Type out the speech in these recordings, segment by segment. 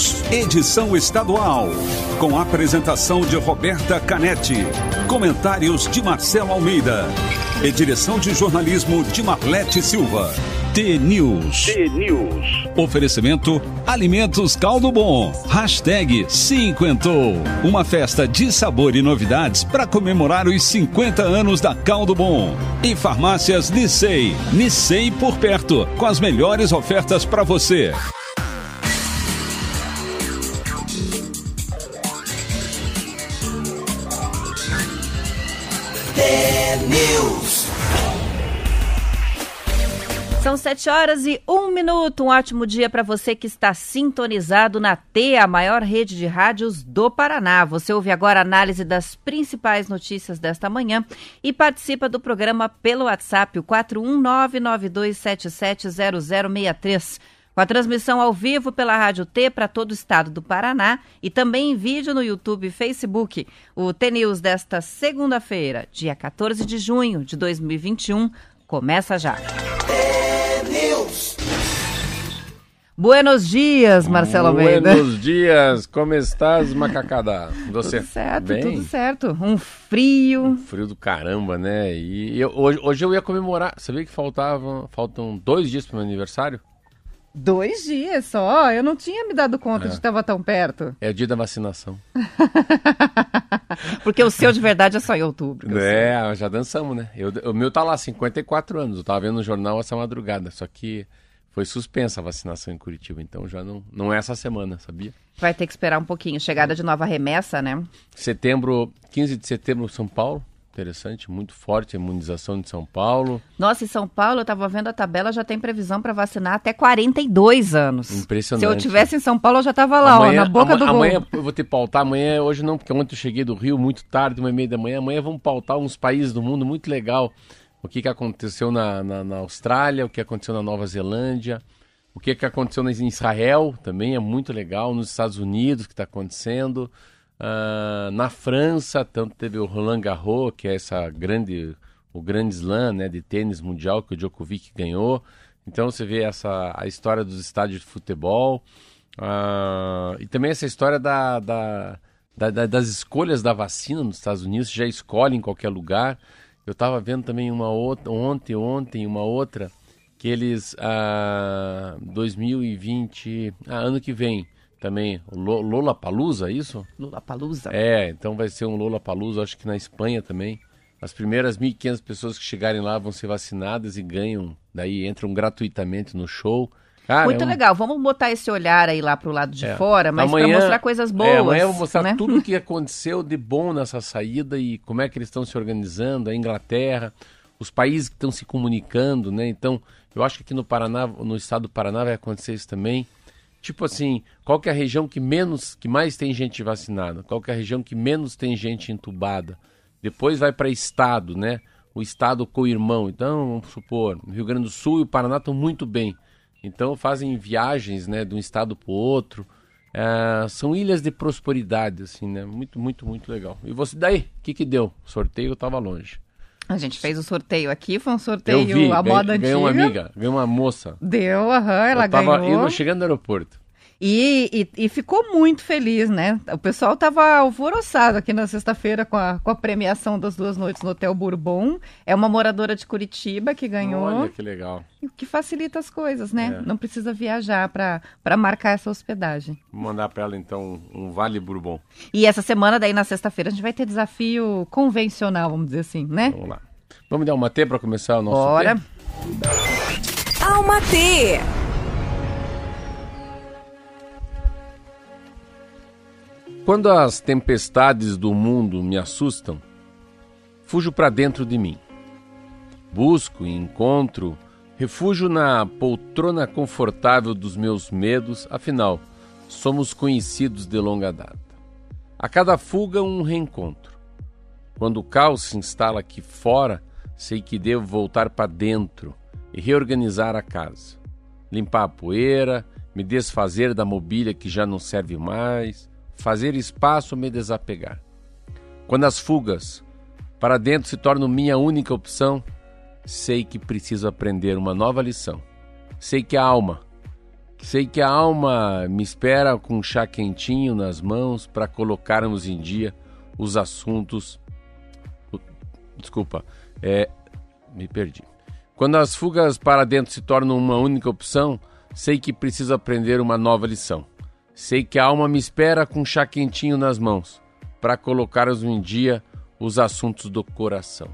News, edição estadual. Com apresentação de Roberta Canetti. Comentários de Marcelo Almeida. E direção de jornalismo de Marlete Silva. T-News. T-News. Oferecimento Alimentos Caldo Bom. Hashtag Cinquentou. Uma festa de sabor e novidades para comemorar os 50 anos da Caldo Bom. E Farmácias Nissei. Nissei por perto. Com as melhores ofertas para você. T-News. São sete horas e um minuto. Um ótimo dia para você que está sintonizado na T, a maior rede de rádios do Paraná. Você ouve agora a análise das principais notícias desta manhã e participa do programa pelo WhatsApp, o 41992770063. Com a transmissão ao vivo pela Rádio T para todo o estado do Paraná e também em vídeo no YouTube e Facebook. O T-News desta segunda-feira, dia 14 de junho de 2021, começa já. Buenos dias, Marcelo Almeida. Buenos dias, como estás, macacada? Você Tudo certo, bem? tudo certo. Um frio. Frio do caramba, né? E eu- hoje, hoje eu ia comemorar. Sabia que faltavam, faltam dois dias para meu aniversário? Dois dias só. Eu não tinha me dado conta É. de que estava tão perto. É o dia da vacinação. Porque o seu de verdade é só em outubro. eu sei. É, já dançamos, né? Eu, o meu tá lá, 54 anos. Eu tava vendo no jornal essa madrugada. Só que foi suspensa a vacinação em Curitiba. Então já não, não é essa semana, sabia? Vai ter que esperar um pouquinho. Chegada de nova remessa, né? Setembro, 15 de setembro, São Paulo. Interessante, muito forte a imunização de São Paulo. Nossa, em São Paulo, eu estava vendo a tabela, já tem previsão para vacinar até 42 anos. Impressionante. Se eu tivesse em São Paulo, eu já estava lá, ó, na boca do gol. amanhã eu vou ter que pautar, amanhã, hoje não, porque ontem eu cheguei do Rio muito tarde, uma e meia da manhã. Amanhã vamos pautar uns países do mundo muito legal. O que, que aconteceu na, na, na Austrália, o que aconteceu na Nova Zelândia, o que, que aconteceu em Israel também é muito legal, nos Estados Unidos, o que está acontecendo. Ah, na França, tanto teve o Roland Garros, que é essa grande, o grande slam né, de tênis mundial que o Djokovic ganhou. Então você vê essa, a história dos estádios de futebol. Ah, e também essa história da, da, da- da- das escolhas da vacina nos Estados Unidos, já escolhe em qualquer lugar. Eu estava vendo também uma outra, ontem, ontem, uma outra, que eles, ah, 2020, ah, ano que vem, também, o Lo- Lollapalooza, é isso? Lula Palusa. É, então vai ser um Lollapalooza, acho que na Espanha também. As primeiras 1.500 pessoas que chegarem lá vão ser vacinadas e ganham, daí entram gratuitamente no show. Cara, Muito é um- legal. Vamos botar esse olhar aí lá pro lado de é. fora, mas para mostrar coisas boas. É, amanhã eu vou mostrar né? tudo o que aconteceu de bom nessa saída e como é que eles estão se organizando, a Inglaterra, os países que estão se comunicando, né? Então, eu acho que aqui no Paraná, no estado do Paraná vai acontecer isso também. Tipo assim, qual que é a região que menos, que mais tem gente vacinada? Qual que é a região que menos tem gente entubada? Depois vai para estado, né? O estado co-irmão. Então, vamos supor, o Rio Grande do Sul e o Paraná estão muito bem. Então fazem viagens, né, de um estado para o outro. É, são ilhas de prosperidade, assim, né? Muito, muito, muito legal. E você daí? O que que deu? Sorteio eu tava longe. A gente fez o sorteio aqui, foi um sorteio vi, ganhei, moda ganhei antiga. uma amiga, ganhei uma moça. Deu, aham, ela eu tava ganhou. chegando no aeroporto. E, e, e ficou muito feliz, né? O pessoal tava alvoroçado aqui na sexta-feira com a, com a premiação das duas noites no Hotel Bourbon. É uma moradora de Curitiba que ganhou, Olha que legal. o que facilita as coisas, né? É. Não precisa viajar para marcar essa hospedagem. Vou mandar para ela então um Vale Bourbon. E essa semana, daí na sexta-feira, a gente vai ter desafio convencional, vamos dizer assim, né? Vamos lá. Vamos dar uma T para começar o nosso Bora. T? Alma T. Quando as tempestades do mundo me assustam, fujo para dentro de mim. Busco e encontro refúgio na poltrona confortável dos meus medos, afinal, somos conhecidos de longa data. A cada fuga, um reencontro. Quando o caos se instala aqui fora, sei que devo voltar para dentro e reorganizar a casa. Limpar a poeira, me desfazer da mobília que já não serve mais, fazer espaço me desapegar. Quando as fugas para dentro se tornam minha única opção, sei que preciso aprender uma nova lição. Sei que a alma, Sei que a alma me espera com um chá quentinho nas mãos para colocarmos em dia os assuntos. Desculpa, é. Me perdi. Quando as fugas para dentro se tornam uma única opção, sei que preciso aprender uma nova lição. Sei que a alma me espera com um chá quentinho nas mãos para colocarmos em dia os assuntos do coração.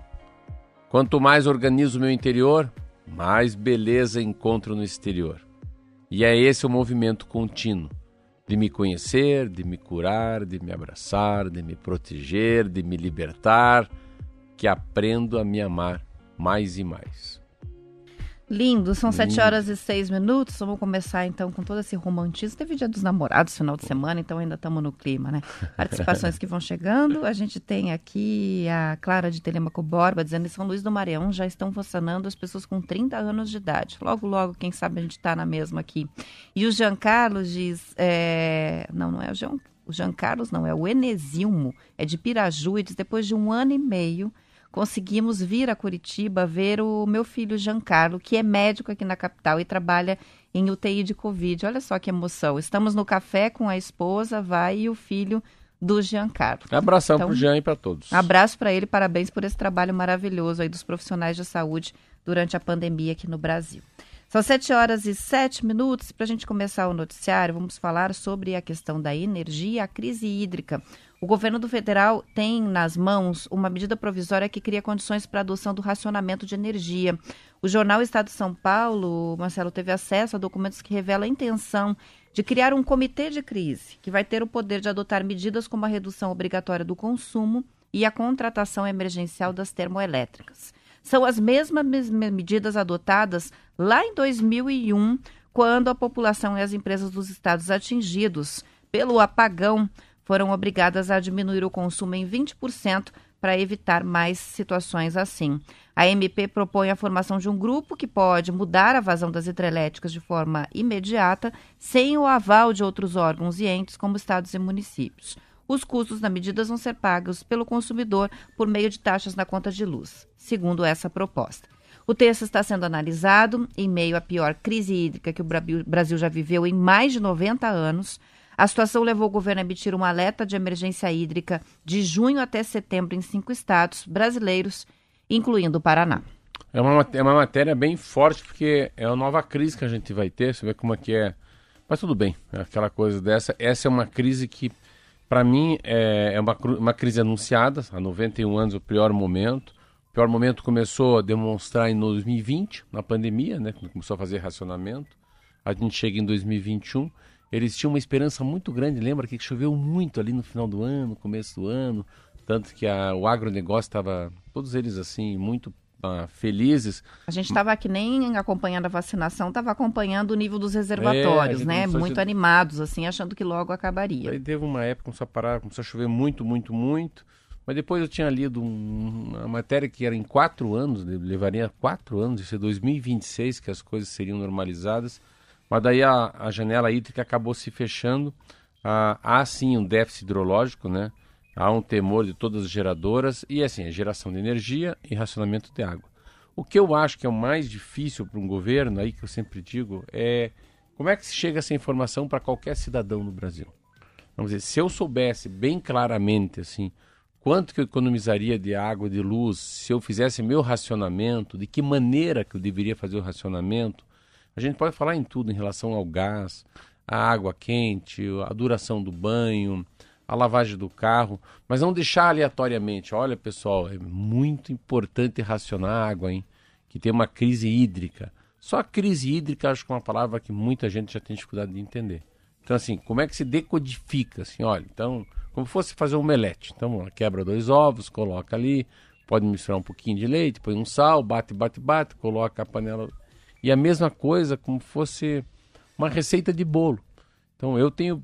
Quanto mais organizo meu interior, mais beleza encontro no exterior. E é esse o movimento contínuo de me conhecer, de me curar, de me abraçar, de me proteger, de me libertar, que aprendo a me amar mais e mais. Lindo, são sete horas e seis minutos. Vamos começar então com todo esse romantismo. Teve dia dos namorados final de semana, então ainda estamos no clima, né? Participações que vão chegando. A gente tem aqui a Clara de Telemaco Borba dizendo em São Luís do Maranhão já estão vacinando as pessoas com 30 anos de idade. Logo, logo, quem sabe a gente está na mesma aqui. E o Jean Carlos diz: é... não, não é o Jean, o Jean Carlos, não, é o Enesilmo, é de Piraju, e diz: depois de um ano e meio conseguimos vir a Curitiba ver o meu filho Giancarlo, que é médico aqui na capital e trabalha em UTI de Covid. Olha só que emoção. Estamos no café com a esposa, vai e o filho do Giancarlo. Abração então, para o Jean e para todos. Abraço para ele, parabéns por esse trabalho maravilhoso aí dos profissionais de saúde durante a pandemia aqui no Brasil. São sete horas e sete minutos. Para a gente começar o noticiário, vamos falar sobre a questão da energia, a crise hídrica. O governo do federal tem nas mãos uma medida provisória que cria condições para a adoção do racionamento de energia. O jornal Estado de São Paulo, Marcelo, teve acesso a documentos que revelam a intenção de criar um comitê de crise, que vai ter o poder de adotar medidas como a redução obrigatória do consumo e a contratação emergencial das termoelétricas. São as mesmas medidas adotadas lá em 2001, quando a população e as empresas dos estados atingidos pelo apagão foram obrigadas a diminuir o consumo em 20% para evitar mais situações assim. A MP propõe a formação de um grupo que pode mudar a vazão das hidrelétricas de forma imediata, sem o aval de outros órgãos e entes, como estados e municípios. Os custos da medida vão ser pagos pelo consumidor por meio de taxas na conta de luz, segundo essa proposta. O texto está sendo analisado em meio à pior crise hídrica que o Brasil já viveu em mais de 90 anos. A situação levou o governo a emitir um alerta de emergência hídrica de junho até setembro em cinco estados brasileiros, incluindo o Paraná. É uma, é uma matéria bem forte, porque é uma nova crise que a gente vai ter, você vê como é que é. Mas tudo bem, aquela coisa dessa. Essa é uma crise que, para mim, é, é uma, uma crise anunciada, há 91 anos, o pior momento. O pior momento começou a demonstrar em 2020, na pandemia, né, começou a fazer racionamento. A gente chega em 2021 eles tinham uma esperança muito grande. Lembra que choveu muito ali no final do ano, começo do ano, tanto que a, o agronegócio estava, todos eles assim, muito uh, felizes. A gente estava aqui nem acompanhando a vacinação, estava acompanhando o nível dos reservatórios, é, né? Muito animados, assim, achando que logo acabaria. Aí teve uma época, começou a parar, começou a chover muito, muito, muito. Mas depois eu tinha lido um, uma matéria que era em quatro anos, levaria quatro anos, isso é 2026 que as coisas seriam normalizadas. Mas daí a, a janela hídrica acabou se fechando. Ah, há sim um déficit hidrológico, né? Há um temor de todas as geradoras e assim, a geração de energia e racionamento de água. O que eu acho que é o mais difícil para um governo, aí que eu sempre digo, é como é que se chega essa informação para qualquer cidadão no Brasil. Vamos dizer, se eu soubesse bem claramente assim, quanto que eu economizaria de água, de luz, se eu fizesse meu racionamento, de que maneira que eu deveria fazer o racionamento, a gente pode falar em tudo em relação ao gás, a água quente, a duração do banho, a lavagem do carro, mas não deixar aleatoriamente. Olha, pessoal, é muito importante racionar água, hein? Que tem uma crise hídrica. Só a crise hídrica acho que é uma palavra que muita gente já tem dificuldade de entender. Então, assim, como é que se decodifica? Assim, olha, então, como fosse fazer um omelete. Então, quebra dois ovos, coloca ali, pode misturar um pouquinho de leite, põe um sal, bate, bate, bate, coloca a panela e a mesma coisa como fosse uma receita de bolo. Então eu tenho.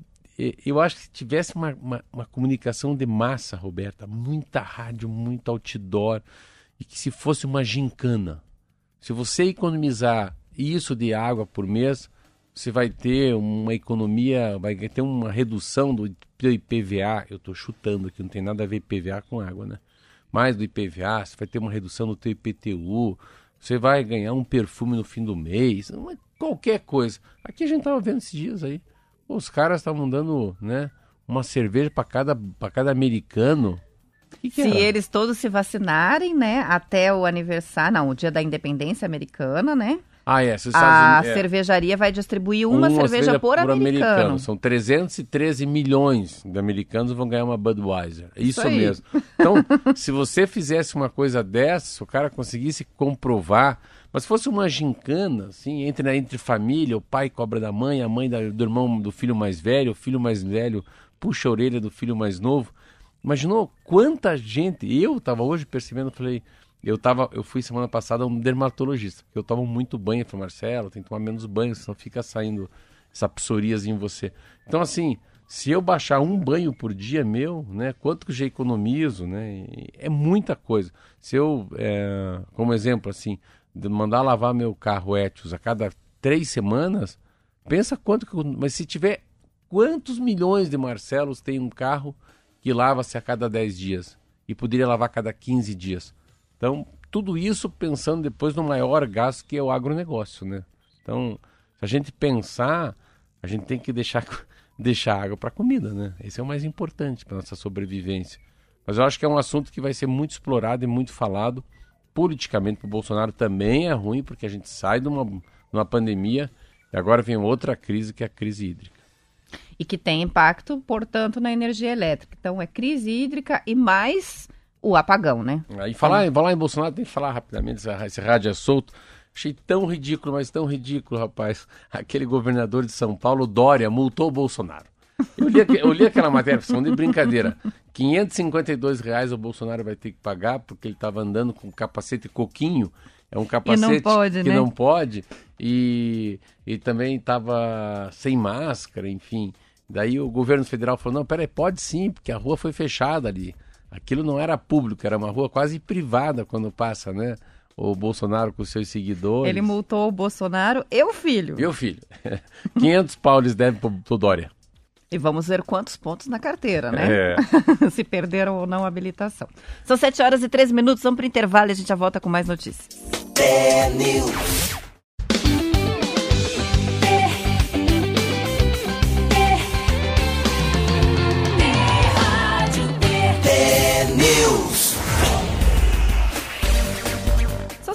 Eu acho que se tivesse uma, uma, uma comunicação de massa, Roberta, muita rádio, muito outdoor, e que se fosse uma gincana. Se você economizar isso de água por mês, você vai ter uma economia, vai ter uma redução do IPVA. Eu estou chutando aqui, não tem nada a ver IPVA com água, né? Mais do IPVA, você vai ter uma redução do teu IPTU, você vai ganhar um perfume no fim do mês, qualquer coisa. Aqui a gente tava vendo esses dias aí. Os caras estavam dando, né, uma cerveja para cada, pra cada americano. Que que Se era? eles todos se vacinarem, né, até o aniversário, não, o dia da independência americana, né? Ah, é. A Unidos, é. cervejaria vai distribuir uma, cerveja por, americano. São 313 milhões de americanos vão ganhar uma Budweiser. É Isso, Isso mesmo. Então, se você fizesse uma coisa dessa, se o cara conseguisse comprovar, mas se fosse uma gincana, assim, entre, entre família, o pai cobra da mãe, a mãe da- do irmão do filho mais velho, o filho mais velho puxa a orelha do filho mais novo. Imaginou quanta gente. Eu estava hoje percebendo, falei. Eu, tava, eu fui semana passada a um dermatologista, porque eu tomo muito banho. Eu falei, Marcelo, tem que tomar menos banho, senão fica saindo essa psoríase em você. Então, assim, se eu baixar um banho por dia meu, né, quanto que eu já economizo, né? É muita coisa. Se eu, é, como exemplo, assim, mandar lavar meu carro Etios a cada três semanas, pensa quanto que Mas se tiver quantos milhões de Marcelos tem um carro que lava-se a cada 10 dias e poderia lavar a cada 15 dias? Então, tudo isso pensando depois no maior gasto que é o agronegócio, né? Então, se a gente pensar, a gente tem que deixar, deixar água para comida, né? Esse é o mais importante para nossa sobrevivência. Mas eu acho que é um assunto que vai ser muito explorado e muito falado. Politicamente para o Bolsonaro também é ruim, porque a gente sai de uma, de uma pandemia e agora vem outra crise, que é a crise hídrica. E que tem impacto, portanto, na energia elétrica. Então, é crise hídrica e mais o apagão, né? Aí falar, falar em Bolsonaro, tem que falar rapidamente, esse, rádio é solto. Achei tão ridículo, mas tão ridículo, rapaz. Aquele governador de São Paulo, Dória, multou o Bolsonaro. Eu li, eu li aquela matéria, falando de brincadeira. 552 reais o Bolsonaro vai ter que pagar porque ele estava andando com capacete coquinho. É um capacete pode, que né? não pode. E, e também estava sem máscara, enfim. Daí o governo federal falou, não, peraí, pode sim, porque a rua foi fechada ali. Aquilo não era público, era uma rua quase privada quando passa, né? O Bolsonaro com seus seguidores. Ele multou o Bolsonaro e o filho. Viu, filho? 500 pau eles devem pro, pro Dória. E vamos ver quantos pontos na carteira, né? É. Se perderam ou não a habilitação. São 7 horas e 13 minutos, vamos para intervalo e a gente já volta com mais notícias.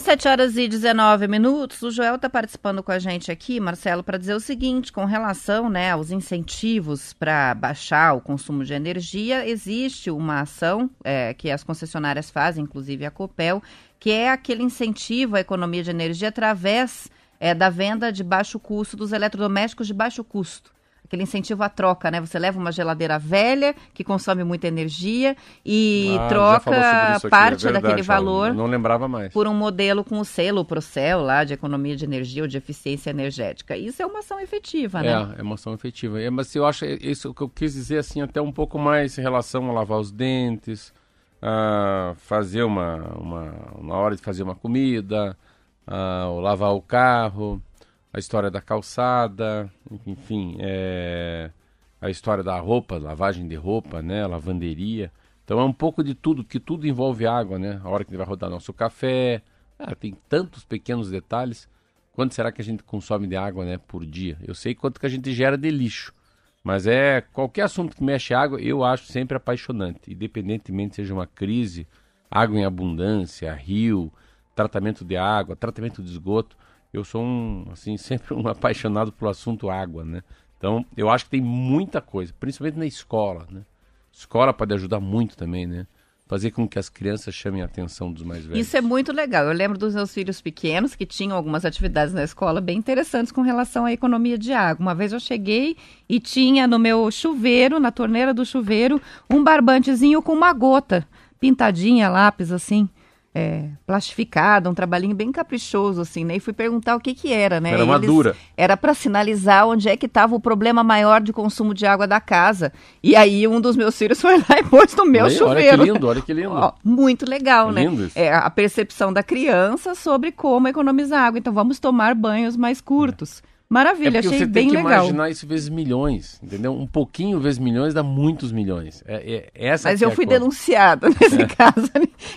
7 horas e 19 minutos. O Joel está participando com a gente aqui, Marcelo, para dizer o seguinte: com relação né, aos incentivos para baixar o consumo de energia, existe uma ação é, que as concessionárias fazem, inclusive a Copel, que é aquele incentivo à economia de energia através é, da venda de baixo custo dos eletrodomésticos de baixo custo. Aquele incentivo à troca, né? Você leva uma geladeira velha que consome muita energia e Ah, troca aqui, parte é verdade, daquele valor Não lembrava mais. por um modelo com o selo Procel lá de economia de energia ou de eficiência energética. Isso é uma ação efetiva, né? É, é uma ação efetiva. É, mas eu acho isso que eu quis dizer assim até um pouco mais em relação a lavar os dentes, a fazer uma, uma na hora de fazer uma comida, a lavar o carro, a história da calçada, enfim, é, a história da roupa, lavagem de roupa, né, lavanderia. Então é um pouco de tudo, que tudo envolve água, né? A hora que vai rodar nosso café, ah, tem tantos pequenos detalhes. Quanto será que a gente consome de água, né, por dia? Eu sei quanto que a gente gera de lixo, mas é qualquer assunto que mexe água, eu acho sempre apaixonante, independentemente seja uma crise, água em abundância, rio, tratamento de água, tratamento de esgoto. Eu sou um, assim, sempre um apaixonado pelo assunto água, né? Então, eu acho que tem muita coisa, principalmente na escola, né? Escola pode ajudar muito também, né? Fazer com que as crianças chamem a atenção dos mais velhos. Isso é muito legal. Eu lembro dos meus filhos pequenos que tinham algumas atividades na escola bem interessantes com relação à economia de água. Uma vez eu cheguei e tinha no meu chuveiro, na torneira do chuveiro, um barbantezinho com uma gota pintadinha, lápis assim. É, plastificada, um trabalhinho bem caprichoso, assim, né? E fui perguntar o que que era, né? Era uma dura. Era para sinalizar onde é que estava o problema maior de consumo de água da casa. E aí um dos meus filhos foi lá e pôs no meu aí, chuveiro. Olha que lindo, olha que lindo. Ó, muito legal, É né? lindo isso. É a percepção da criança sobre como economizar água. Então vamos tomar banhos mais curtos. Maravilha, é achei você bem tem que legal. imaginar isso vezes milhões, entendeu? Um pouquinho vezes milhões dá muitos milhões. É, é- essa Mas é eu a fui denunciada nesse caso.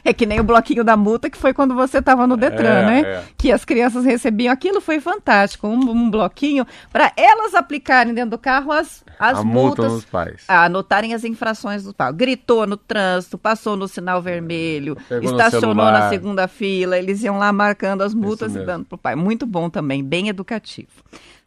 É que nem o bloquinho da multa que foi quando você estava no Detran, É, né? é. Que as crianças recebiam. Aquilo foi fantástico. Um, um bloquinho para elas aplicarem dentro do carro as, as a multa multas. nos pais. a anotarem as infrações do pau. Gritou no trânsito, passou no sinal vermelho, Pegou no estacionou na segunda fila, eles iam lá marcando as multas e dando pro pai. Muito bom também, bem educativo.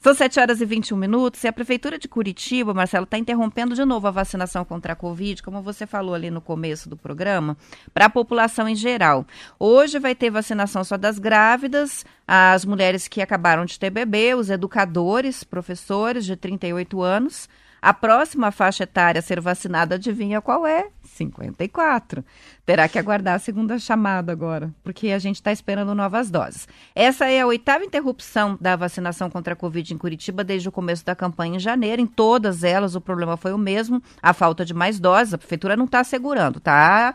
São 7 horas e 21 minutos e a Prefeitura de Curitiba, Marcelo, está interrompendo de novo a vacinação contra a Covid, como você falou ali no começo do programa, para a população em geral. Hoje vai ter vacinação só das grávidas, as mulheres que acabaram de ter bebê, os educadores, professores de 38 anos. A próxima faixa etária a ser vacinada, adivinha qual é? 54. Terá que aguardar a segunda chamada agora, porque a gente está esperando novas doses. Essa é a oitava interrupção da vacinação contra a Covid em Curitiba desde o começo da campanha em janeiro. Em todas elas, o problema foi o mesmo: a falta de mais doses. A prefeitura não está assegurando, está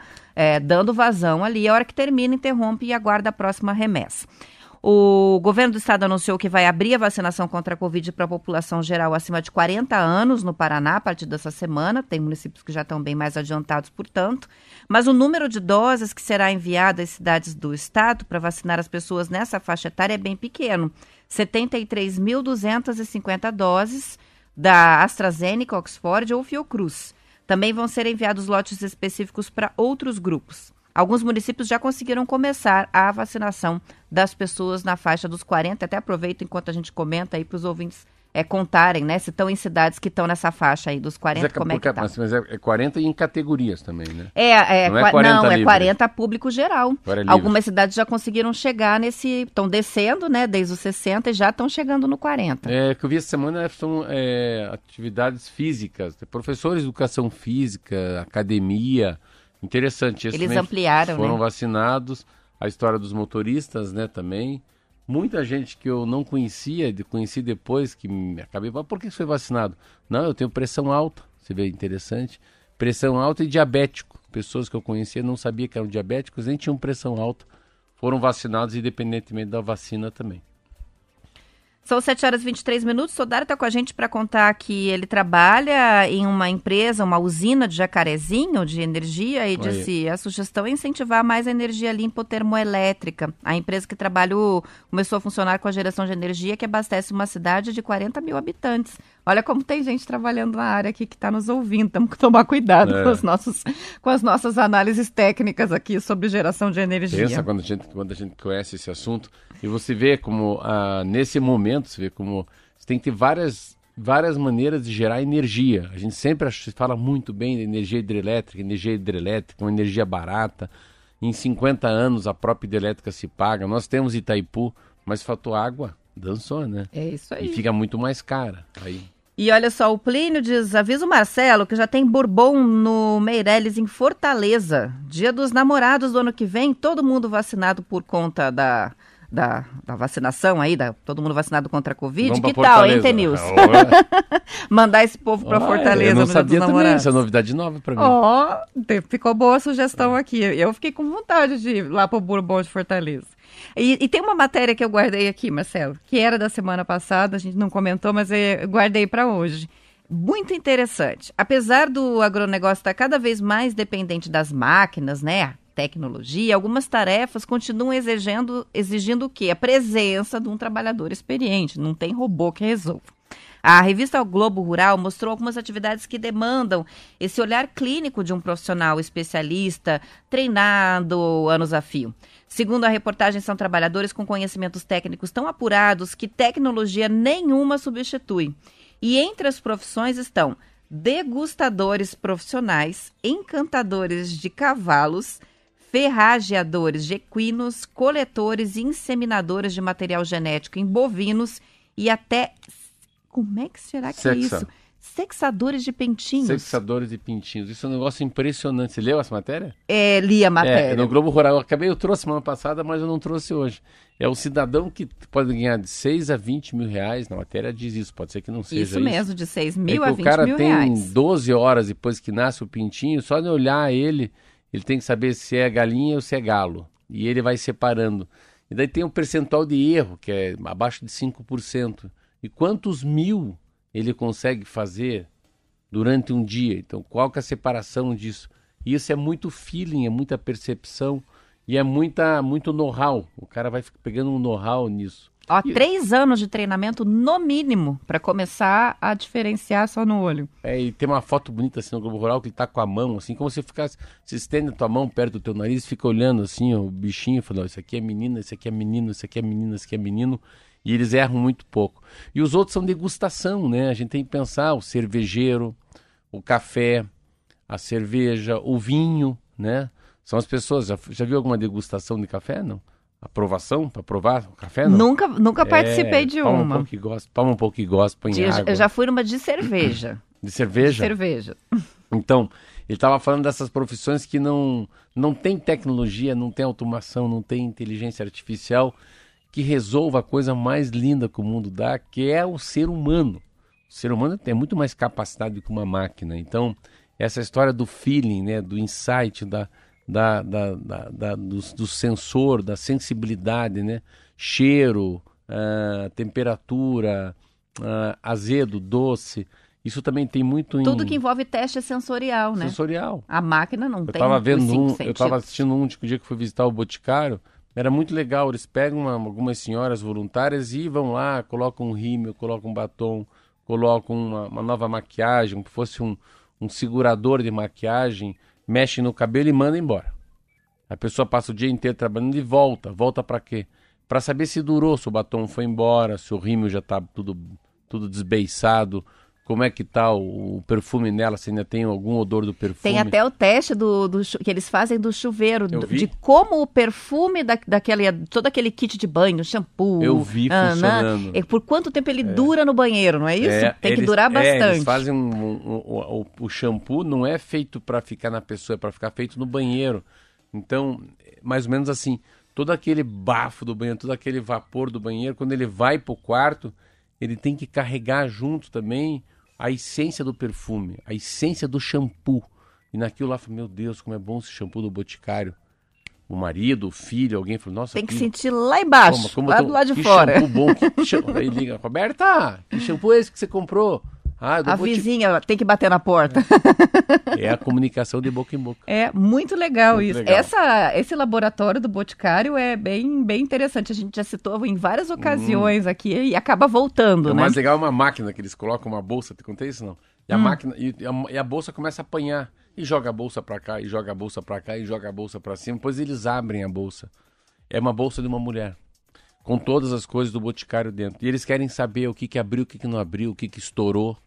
dando vazão ali. A hora que termina, interrompe e aguarda a próxima remessa. O governo do estado anunciou que vai abrir a vacinação contra a Covid para a população geral acima de 40 anos no Paraná a partir dessa semana. Tem municípios que já estão bem mais adiantados, portanto. Mas o número de doses que será enviado às cidades do estado para vacinar as pessoas nessa faixa etária é bem pequeno. 73.250 doses da AstraZeneca, Oxford ou Fiocruz. Também vão ser enviados lotes específicos para outros grupos. Alguns municípios já conseguiram começar a vacinação das pessoas na faixa dos 40. Até aproveito enquanto a gente comenta aí para os ouvintes é, contarem, né? Se estão em cidades que estão nessa faixa aí dos 40, Mas é, como é que tá? mas, é, é 40 em categorias também, né? É, é, Não é qua- 40 não, é livre. 40 público geral. É. Algumas cidades já conseguiram chegar nesse. Estão descendo, né? Desde os 60 e já estão chegando no 40. É, que eu vi essa semana são é, atividades físicas, professores de educação física, academia. Interessante. Esses Eles também ampliaram, Foram né? vacinados. A história dos motoristas, né, também. Muita gente que eu não conhecia, conheci depois, que me acabei. Por que você foi vacinado? Não, eu tenho pressão alta. Você vê interessante. Pressão alta e diabético. Pessoas que eu conhecia não sabia que eram diabéticos, nem tinham pressão alta. Foram vacinados independentemente da vacina também. São 7 horas e 23 minutos. Sodário está com a gente para contar que ele trabalha em uma empresa, uma usina de jacarezinho de energia e aí. disse a sugestão é incentivar mais a energia limpa ou termoelétrica. A empresa que trabalhou começou a funcionar com a geração de energia que abastece uma cidade de 40 mil habitantes. Olha como tem gente trabalhando na área aqui que está nos ouvindo. Temos que tomar cuidado É. com, os nossos, com as nossas análises técnicas aqui sobre geração de energia. Pensa quando a gente, quando a gente conhece esse assunto e você vê como, ah, nesse momento, você vê como você tem que ter várias, várias maneiras de gerar energia. A gente sempre fala muito bem de energia hidrelétrica, energia hidrelétrica, uma energia barata. Em 50 anos a própria hidrelétrica se paga. Nós temos Itaipu, mas faltou água, dançou, né? É isso aí. E fica muito mais cara. Aí, E olha só, o Plínio diz: avisa o Marcelo que já tem Bourbon no Meirelles em Fortaleza. Dia dos namorados do ano que vem, todo mundo vacinado por conta da, da, da vacinação aí, da, todo mundo vacinado contra a Covid. vamos que tal, hein, Fortaleza. Tenils? Ó, Mandar esse povo pra ó, Fortaleza Eu não sabia também, essa é novidade nova pra mim. Ó, te- ficou boa a sugestão aqui. Eu fiquei com vontade de ir lá pro Bourbon de Fortaleza. E, e tem uma matéria que eu guardei aqui, Marcelo, que era da semana passada, a gente não comentou, mas eu guardei para hoje. Muito interessante. Apesar do agronegócio estar cada vez mais dependente das máquinas, né? Tecnologia, algumas tarefas continuam exigindo, exigindo o quê? A presença de um trabalhador experiente. Não tem robô que resolva. A revista Globo Rural mostrou algumas atividades que demandam esse olhar clínico de um profissional especialista, treinado anos a fio. Segundo a reportagem, são trabalhadores com conhecimentos técnicos tão apurados que tecnologia nenhuma substitui. E entre as profissões estão degustadores profissionais, encantadores de cavalos, ferrageadores de equinos, coletores e inseminadores de material genético em bovinos e até. Como é que será que é Sexa. isso? Sexadores de pintinhos. Sexadores de pintinhos. Isso é um negócio impressionante. Você leu essa matéria? É, li a matéria. É, no Globo Rural. Eu acabei, eu trouxe semana passada, mas eu não trouxe hoje. É o cidadão que pode ganhar de 6 a 20 mil reais. Na matéria diz isso, pode ser que não seja isso isso. mesmo, de 6 É mil que a o 20 cara mil tem reais. 12 horas depois que nasce o pintinho, só de olhar ele, ele tem que saber se é galinha ou se é galo. E ele vai separando. E daí tem um percentual de erro, que é abaixo de 5%. E quantos mil ele consegue fazer durante um dia. Então, qual que é a separação disso? Isso é muito feeling, é muita percepção e é muita, muito know-how. O cara vai pegando um know-how nisso. Ó, E- três anos de treinamento no mínimo para começar a diferenciar só no olho. É, e tem uma foto bonita assim no Globo Rural que ele tá com a mão, assim, como se ficasse. Se estende a tua mão perto do teu nariz, fica olhando assim, ó, o bichinho, falando, isso aqui é menina, isso aqui é menino, isso aqui é menina, isso aqui é menino. E eles erram muito pouco. E os outros são degustação, né? A gente tem que pensar o cervejeiro, o café, a cerveja, o vinho, né? São as pessoas. Já, já viu alguma degustação de café? Não? Aprovação para provar o café? Não? Nunca, nunca participei É, de palma um uma. pouco que gosta, palma um pouco que gosta, põe De- água. eu já fui numa de cerveja. De cerveja? cerveja. Então, ele estava falando dessas profissões que não, não tem tecnologia, não tem automação, não tem inteligência artificial que resolva a coisa mais linda que o mundo dá, que é o ser humano. O ser humano tem muito mais capacidade do que uma máquina. Então, essa história do feeling, né, do insight, da, da, da, da, do, do sensor, da sensibilidade, né? cheiro, ah, temperatura, ah, azedo, doce. Isso também tem muito em Tudo que envolve teste sensorial, né? sensorial. A máquina não Eu tem tava vendo um, eu sentidos. tava assistindo um dia que fui visitar o Boticário. Era muito legal. Eles pegam uma- algumas senhoras voluntárias e vão lá, colocam um rímel, colocam um batom, colocam uma, uma nova maquiagem, como se fosse um, um segurador de maquiagem, mexem no cabelo e mandam embora. A pessoa passa o dia inteiro trabalhando e volta. Volta para quê? Para saber se durou, se o batom foi embora, se o rímel já tá tudo, tudo desbeiçado, como é que tá o, o perfume nela, se ainda tem algum odor do perfume. Tem até o teste do, do que eles fazem do chuveiro, do- de como o perfume da, daquele, todo aquele kit de banho, shampoo. Eu vi ah, funcionando. por quanto tempo ele dura no banheiro, não é isso? É, Tem que eles- durar é, bastante. eles fazem um, um- um- o, o shampoo não é feito para ficar na pessoa, é para ficar feito no banheiro. Então, mais ou menos assim, todo aquele bafo do banheiro, todo aquele vapor do banheiro, quando ele vai pro quarto, ele tem que carregar junto também a essência do perfume, a essência do shampoo. E naquilo lá, eu falei, meu Deus, como é bom esse shampoo do Boticário. O marido, o filho, alguém falou, nossa, Tem que que- sentir lá embaixo, Como- como lá tão- do lado de que fora. shampoo bom. Que shampoo... Aí liga, Roberta, que shampoo é esse que você comprou? Ah, A vizinha tem que bater na porta. É a comunicação de boca em boca. É muito legal Muito isso. legal. Essa, esse laboratório do Boticário é bem, bem interessante. A gente já citou em várias ocasiões aqui e acaba voltando, Hum. o né? mais legal é uma máquina que eles colocam uma bolsa, te contei isso não? E a Hum. máquina e a, e a bolsa começa a apanhar e joga a bolsa pra cá e joga a bolsa pra cá e joga a bolsa pra cima, depois eles abrem a bolsa. É uma bolsa de uma mulher com todas as coisas do boticário dentro. E eles querem saber o que que abriu, o que que não abriu, o que que estourou.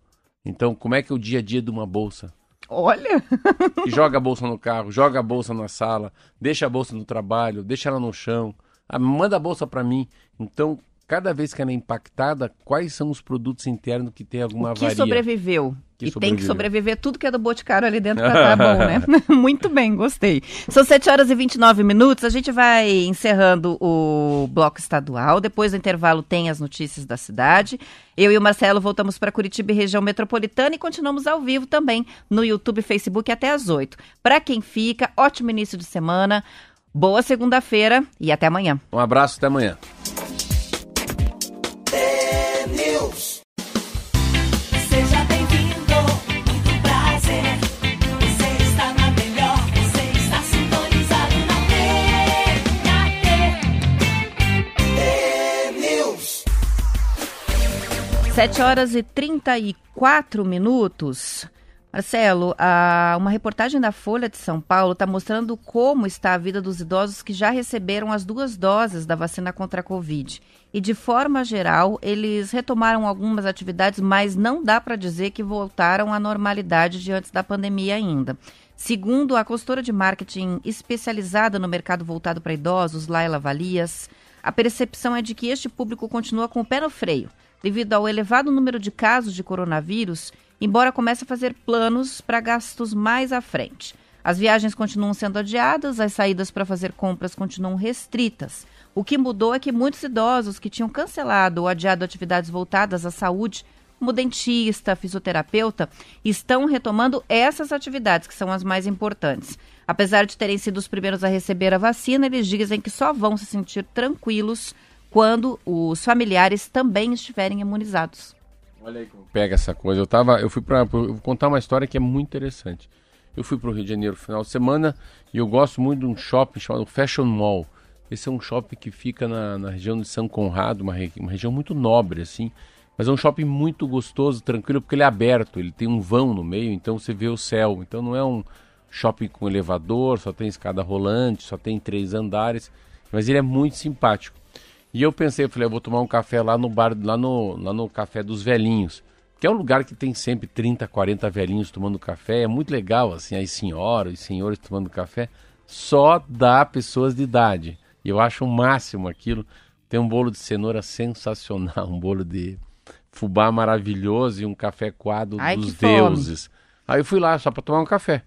Então, como é que é o dia a dia de uma bolsa? Olha, que joga a bolsa no carro, joga a bolsa na sala, deixa a bolsa no trabalho, deixa ela no chão, ah, manda a bolsa para mim. Então, cada vez que ela é impactada, quais são os produtos internos que tem alguma o que avaria? sobreviveu. E tem que sobreviver tudo que é do Boticário ali dentro pra tá bom, né? Muito bem, gostei. São 7 horas e 29 minutos. A gente vai encerrando o bloco estadual. Depois do intervalo tem as notícias da cidade. Eu e o Marcelo voltamos para Curitiba e região metropolitana e continuamos ao vivo também no YouTube e Facebook até às 8. Para quem fica, ótimo início de semana. Boa segunda-feira e até amanhã. Um abraço, até amanhã. 7 horas e 34 minutos. Marcelo, uma reportagem da Folha de São Paulo está mostrando como está a vida dos idosos que já receberam as duas doses da vacina contra a Covid. E, de forma geral, eles retomaram algumas atividades, mas não dá para dizer que voltaram à normalidade de antes da pandemia ainda. Segundo a consultora de marketing especializada no mercado voltado para idosos, Laila Valias, a percepção é de que este público continua com o pé no freio, devido ao elevado número de casos de coronavírus, embora comece a fazer planos para gastos mais à frente. As viagens continuam sendo adiadas, as saídas para fazer compras continuam restritas. O que mudou é que muitos idosos que tinham cancelado ou adiado atividades voltadas à saúde como dentista, fisioterapeuta, estão retomando essas atividades que são as mais importantes. Apesar de terem sido os primeiros a receber a vacina, eles dizem que só vão se sentir tranquilos quando os familiares também estiverem imunizados. Olha aí como pega essa coisa. Eu tava, eu fui para eu vou contar uma história que é muito interessante. Eu fui para o Rio de Janeiro no final de semana e eu gosto muito de um shopping chamado Fashion Mall. Esse é um shopping que fica na, na região de São Conrado, uma, uma região muito nobre, assim. Mas é um shopping muito gostoso, tranquilo, porque ele é aberto, ele tem um vão no meio, então você vê o céu. Então não é um shopping com elevador, só tem escada rolante, só tem três andares, mas ele é muito simpático. E eu pensei, eu falei, eu vou tomar um café lá no bar, lá no, lá no Café dos Velhinhos, que é um lugar que tem sempre 30, 40 velhinhos tomando café, é muito legal, assim, as senhoras e senhores tomando café, só dá pessoas de idade. E eu acho o máximo aquilo. Tem um bolo de cenoura sensacional, um bolo de fubá maravilhoso e um café coado Ai, dos que fome. deuses. Aí eu fui lá só para tomar um café.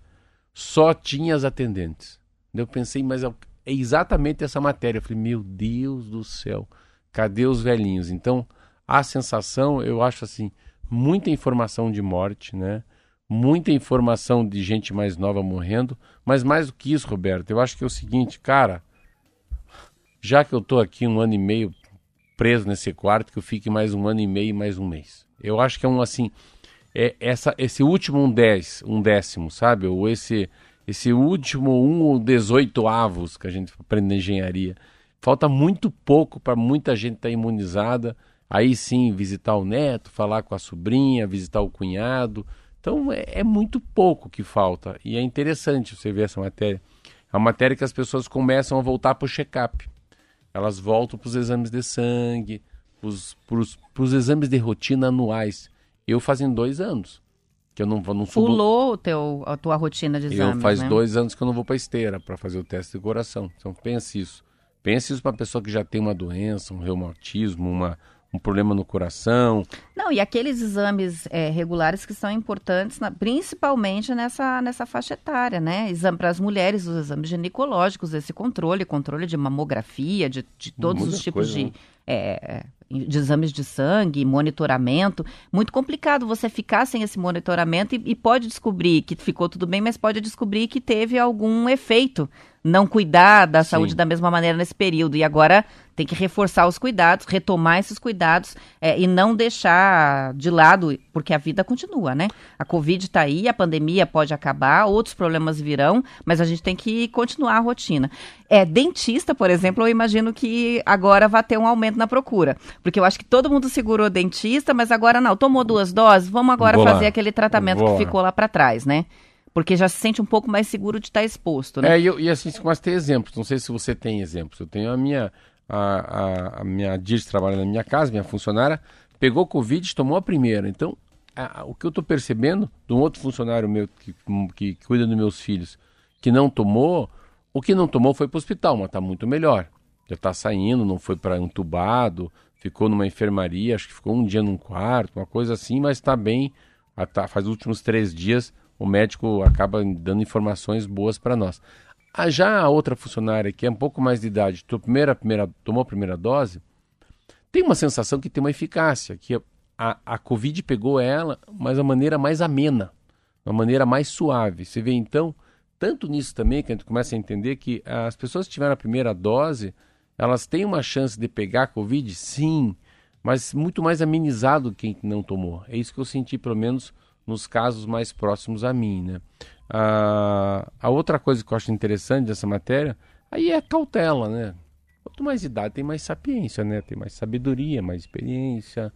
Só tinha as atendentes. Eu pensei, mas é exatamente essa matéria. Eu falei, meu Deus do céu, cadê os velhinhos? Então, a sensação, eu acho assim, muita informação de morte, né? Muita informação de gente mais nova morrendo, mas mais do que isso, Roberto, eu acho que é o seguinte, cara, já que eu tô aqui um ano e meio preso nesse quarto, que eu fique mais um ano e meio mais um mês. Eu acho que é um assim, é essa, esse último um, dez, um décimo, sabe? Ou esse, esse último um ou dezoito avos que a gente aprende na engenharia. Falta muito pouco para muita gente estar imunizada. Aí sim, visitar o neto, falar com a sobrinha, visitar o cunhado. Então é, é muito pouco que falta. E é interessante você ver essa matéria. É uma matéria que as pessoas começam a voltar para o check-up. Elas voltam para os exames de sangue, para os exames de rotina anuais. Eu fazem dois anos que eu não vou não subo. Pulou o teu, a tua rotina de exames, Eu faz né? dois anos que eu não vou para esteira para fazer o teste de coração. Então pense isso. Pense isso para uma pessoa que já tem uma doença, um reumatismo, uma, um problema no coração. Não, e aqueles exames é, regulares que são importantes, na- principalmente nessa, nessa faixa etária, né? Exame para as mulheres, os exames ginecológicos, esse controle, controle de mamografia, de, de todos Muita os tipos coisa, de, né? é, de exames de sangue, monitoramento. Muito complicado você ficar sem esse monitoramento e, e pode descobrir que ficou tudo bem, mas pode descobrir que teve algum efeito. Não cuidar da Sim. saúde da mesma maneira nesse período. E agora tem que reforçar os cuidados, retomar esses cuidados é, e não deixar de lado, porque a vida continua, né? A Covid está aí, a pandemia pode acabar, outros problemas virão, mas a gente tem que continuar a rotina. É, dentista, por exemplo, eu imagino que agora vai ter um aumento na procura. Porque eu acho que todo mundo segurou dentista, mas agora não. Tomou duas doses, vamos agora lá. fazer aquele tratamento Vou que ficou lá para trás, né? Porque já se sente um pouco mais seguro de estar exposto, né? É, e, eu- e assim, mas tem exemplos. Não sei se você tem exemplos. Eu tenho a minha. A, a, a minha Dirce trabalha na minha casa, minha funcionária, pegou Covid tomou a primeira. Então, a- a- o que eu estou percebendo de um outro funcionário meu que, que cuida dos meus filhos, que não tomou, o que não tomou foi para o hospital, mas está muito melhor. Já está saindo, não foi para entubado, ficou numa enfermaria, acho que ficou um dia num quarto, uma coisa assim, mas está bem. Tá, faz os últimos três dias o médico acaba dando informações boas para nós. Ah, já a outra funcionária, que é um pouco mais de idade, tomou a primeira, primeira, tomou a primeira dose, tem uma sensação que tem uma eficácia, que a, a Covid pegou ela, mas a maneira mais amena, uma maneira mais suave. Você vê então, tanto nisso também, que a gente começa a entender que as pessoas que tiveram a primeira dose, elas têm uma chance de pegar a Covid, sim, mas muito mais amenizado que quem não tomou. É isso que eu senti, pelo menos, nos casos mais próximos a mim, né? Ah, a outra coisa que eu acho interessante dessa matéria, aí é a cautela, né? Quanto mais idade, tem mais sapiência, né? Tem mais sabedoria, mais experiência,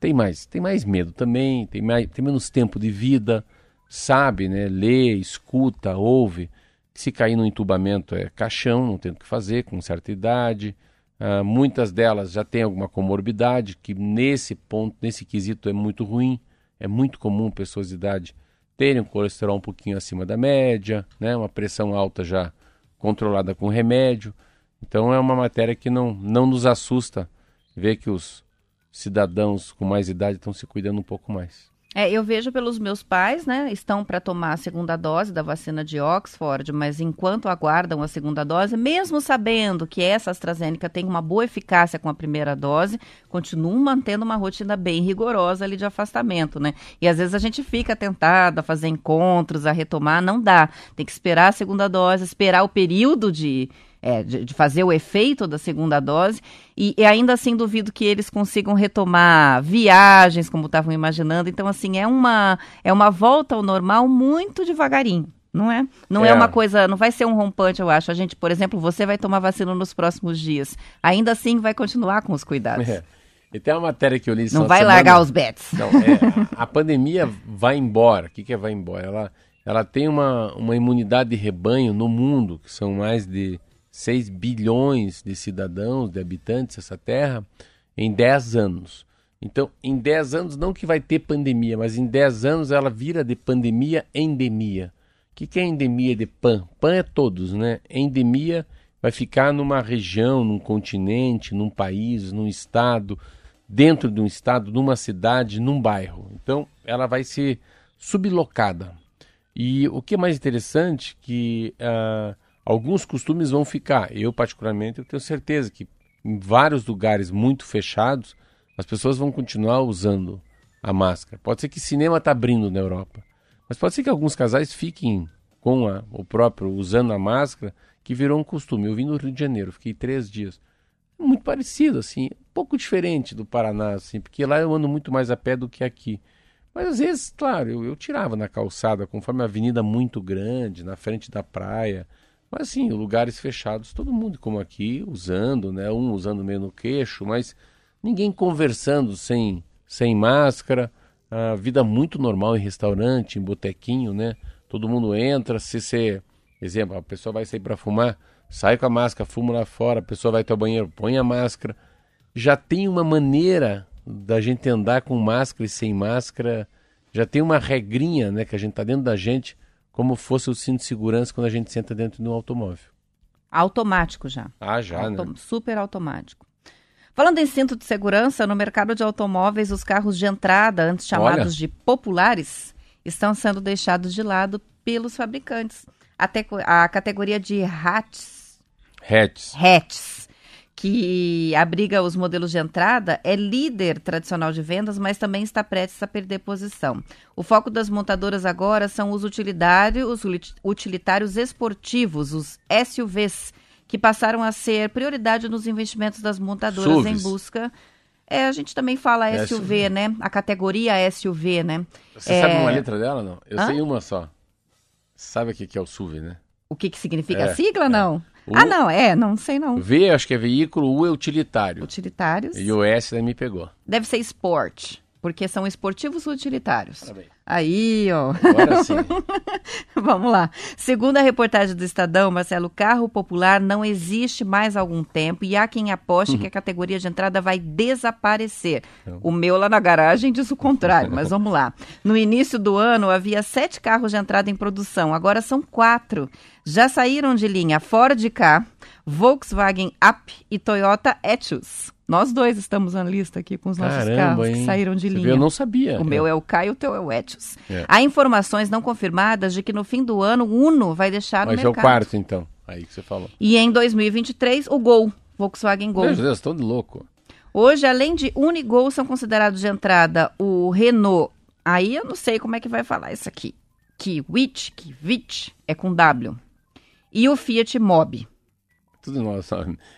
tem mais, tem mais medo também, tem, mais, tem menos tempo de vida, sabe, né? Lê, escuta, ouve. Se cair no entubamento é caixão, não tem o que fazer, com certa idade. Ah, muitas delas já têm alguma comorbidade, que nesse ponto, nesse quesito é muito ruim. É muito comum pessoas de idade terem um colesterol um pouquinho acima da média, né? uma pressão alta já controlada com remédio. Então é uma matéria que não, não nos assusta ver que os cidadãos com mais idade estão se cuidando um pouco mais. É, eu vejo pelos meus pais, né? Estão para tomar a segunda dose da vacina de Oxford, mas enquanto aguardam a segunda dose, mesmo sabendo que essa AstraZeneca tem uma boa eficácia com a primeira dose, continuam mantendo uma rotina bem rigorosa ali de afastamento, né? E às vezes a gente fica tentado a fazer encontros, a retomar, não dá. Tem que esperar a segunda dose, esperar o período de é, de, de fazer o efeito da segunda dose, e, e ainda assim duvido que eles consigam retomar viagens como estavam imaginando. Então, assim, é uma, é uma volta ao normal muito devagarinho. Não é? Não é. É. uma coisa, não vai ser um rompante, eu acho. A gente, por exemplo, você vai tomar vacina nos próximos dias. Ainda assim vai continuar com os cuidados. É. E tem uma matéria que eu li Não vai semana. largar os bets. Não, é, a pandemia vai embora. O que, que é vai embora? Ela, ela tem uma, uma imunidade de rebanho no mundo, que são mais de 6 bilhões de cidadãos, de habitantes dessa terra, em 10 anos. Então, em 10 anos, não que vai ter pandemia, mas em 10 anos ela vira de pandemia endemia. O que, que é endemia de pan? Pan é todos, né? Endemia vai ficar numa região, num continente, num país, num estado, dentro de um estado, numa cidade, num bairro. Então, ela vai ser sublocada. E o que é mais interessante que ah, alguns costumes vão ficar. Eu, particularmente, eu tenho certeza que em vários lugares muito fechados, as pessoas vão continuar usando a máscara. Pode ser que cinema está abrindo na Europa. Mas pode ser que alguns casais fiquem com a, o próprio, usando a máscara, que virou um costume. Eu vim no Rio de Janeiro, fiquei três dias. Muito parecido, assim, um pouco diferente do Paraná, assim, porque lá eu ando muito mais a pé do que aqui. Mas às vezes, claro, eu, eu tirava na calçada, conforme a avenida muito grande, na frente da praia. Mas assim, lugares fechados, todo mundo como aqui, usando, né? Um usando meio no queixo, mas ninguém conversando sem, sem máscara. A vida muito normal em restaurante, em botequinho, né? Todo mundo entra, se você, exemplo, a pessoa vai sair para fumar, sai com a máscara, fuma lá fora, a pessoa vai até o banheiro, põe a máscara. Já tem uma maneira da gente andar com máscara e sem máscara, já tem uma regrinha, né, que a gente tá dentro da gente, como fosse o cinto de segurança quando a gente senta dentro de um automóvel. Automático já. Ah, já, né? Auto- Super automático. Falando em cinto de segurança, no mercado de automóveis, os carros de entrada, antes chamados Olha. de populares, estão sendo deixados de lado pelos fabricantes. Até a categoria de hatches, Hatches. hatches, que abriga os modelos de entrada, é líder tradicional de vendas, mas também está prestes a perder posição. O foco das montadoras agora são os utilitários, os utilitários esportivos, os SUVs, que passaram a ser prioridade nos investimentos das montadoras SUVs. em busca. É, a gente também fala SUV, SUV. né? A categoria SUV, né? Você É, sabe uma letra dela, não? Eu Hã? sei uma só. Sabe o que é o SUV, né? O que, que significa É, a sigla, não? O- Ah, não, é, não sei não. V, acho que é veículo, U é utilitário. Utilitários. E o S daí me pegou. Deve ser sport, porque são esportivos utilitários. Parabéns. Aí, ó. Agora sim. Vamos lá. Segundo a reportagem do Estadão, Marcelo, o carro popular não existe mais há algum tempo e há quem aposte que a categoria de entrada vai desaparecer. O meu lá na garagem diz o contrário, mas vamos lá. No início do ano havia sete carros de entrada em produção, agora são quatro. Já saíram de linha Ford K, Volkswagen Up e Toyota Etios. Nós dois estamos na lista aqui com os nossos Caramba, carros hein? que saíram de Você linha. vê, Eu não sabia. O meu é o e o teu é o Etios. É. Há informações não confirmadas de que no fim do ano o Uno vai deixar ser o mercado. quarto, então. Aí que você falou. E em 2023, o Gol, Volkswagen Gol. Meu Deus, tô de louco. Hoje, além de Uno e Gol, são considerados de entrada o Renault. Aí eu não sei como é que vai falar isso aqui. Kiwit, Kiwit, é com W. E o Fiat Mobi. Tudo.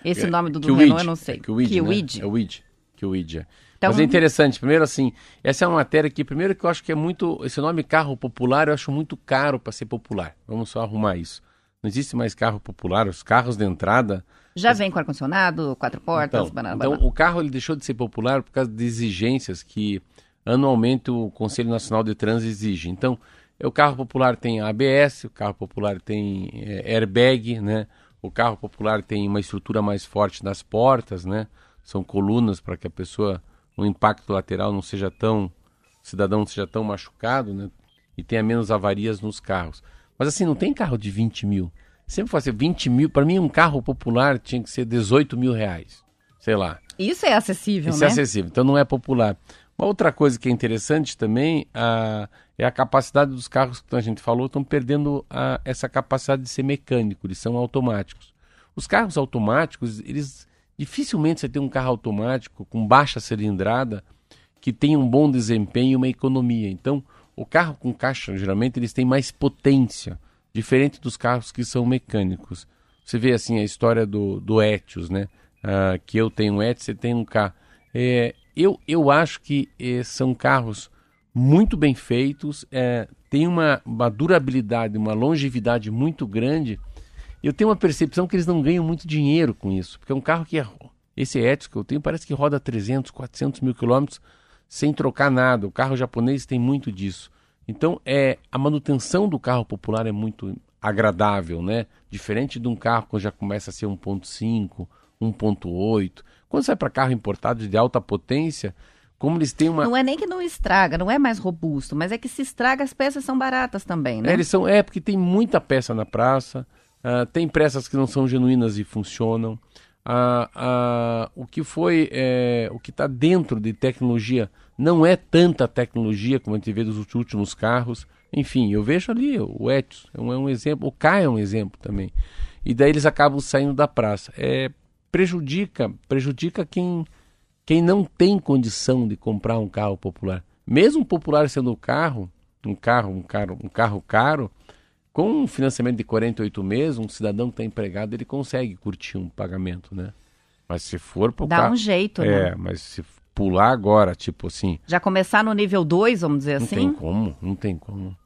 Esse É, nome do, do. Renault eu não sei. É Kiwid, Kiwid. Né? É o Weed. Kiwid, é. Então, Mas é interessante, primeiro assim, essa é uma matéria que, primeiro que eu acho que é muito, esse nome carro popular eu acho muito caro para ser popular. Vamos só arrumar isso. Não existe mais carro popular, os carros de entrada... Já vem com ar-condicionado, quatro portas, Então, banana, então banana. o carro ele deixou de ser popular por causa de exigências que anualmente o Conselho Nacional de Trânsito exige. Então, o carro popular tem ABS, o carro popular tem eh, airbag, né? O carro popular tem uma estrutura mais forte nas portas, né? São colunas para que a pessoa, o impacto lateral não seja tão, o cidadão não seja tão machucado, né? E tenha menos avarias nos carros. Mas assim, não tem carro de 20 mil. Sempre foi assim, 20 mil, para mim um carro popular tinha que ser 18 mil reais. Sei lá. Isso é acessível, Isso né? é acessível, então não é popular. Uma outra coisa que é interessante também a- é a capacidade dos carros que a gente falou, estão perdendo a- essa capacidade de ser mecânico, eles são automáticos. Os carros automáticos, eles dificilmente você tem um carro automático com baixa cilindrada que tenha um bom desempenho e uma economia. Então, o carro com caixa, geralmente, eles têm mais potência, diferente dos carros que são mecânicos. Você vê assim a história do, do Etios, né? Ah, que eu tenho um Etios, você tem um carro. É, eu, eu acho que eh, são carros muito bem feitos, é, tem uma, uma durabilidade, uma longevidade muito grande. Eu tenho uma percepção que eles não ganham muito dinheiro com isso, porque é um carro que é, esse Etios que eu tenho parece que roda 300, 400 mil quilômetros sem trocar nada. O carro japonês tem muito disso. Então, é a manutenção do carro popular é muito agradável, né? Diferente de um carro que já começa a ser 1.5, 1.8. Quando sai para carro importado de alta potência, como eles têm uma Não é nem que não estraga, não é mais robusto, mas é que se estraga, as peças são baratas também, né? É, eles são, é, porque tem muita peça na praça, ah, tem peças que não são genuínas e funcionam. Ah, ah, o que foi, é, o que está dentro de tecnologia não é tanta tecnologia como a gente vê dos últimos carros. Enfim, eu vejo ali o Etios, é um, é um exemplo, o K é um exemplo também. E daí eles acabam saindo da praça. É, prejudica, prejudica quem, quem não tem condição de comprar um carro popular. Mesmo popular sendo o carro, um carro, um carro, um carro caro, com um financiamento de 48 meses, um cidadão que está empregado, ele consegue curtir um pagamento, né? Mas se for pro Dá carro, um jeito, é, né? mas se pular agora, tipo assim, Já começar no nível 2, vamos dizer não assim, tem como, não tem como.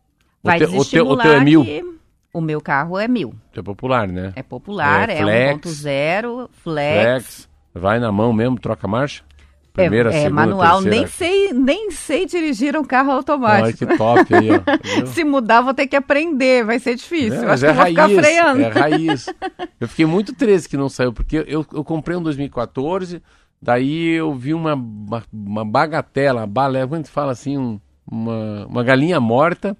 vai o, teu, o, teu, o teu é mil, que o meu carro é mil. é popular, né? É popular, É, é, flex, 1.0, flex. Flex, vai na mão mesmo, troca marcha. Primeira, é, é segunda, manual, terceira. nem sei, nem sei dirigir um carro automático. que top aí, ó. Se mudar, vou ter que aprender, vai ser difícil. É, mas acho é que eu vou ficar raiz, freando. é raiz. Eu fiquei muito triste que não saiu, porque eu, eu comprei um 2014, daí eu vi uma, uma, uma bagatela, uma balé, gente fala assim, um- uma, uma galinha morta.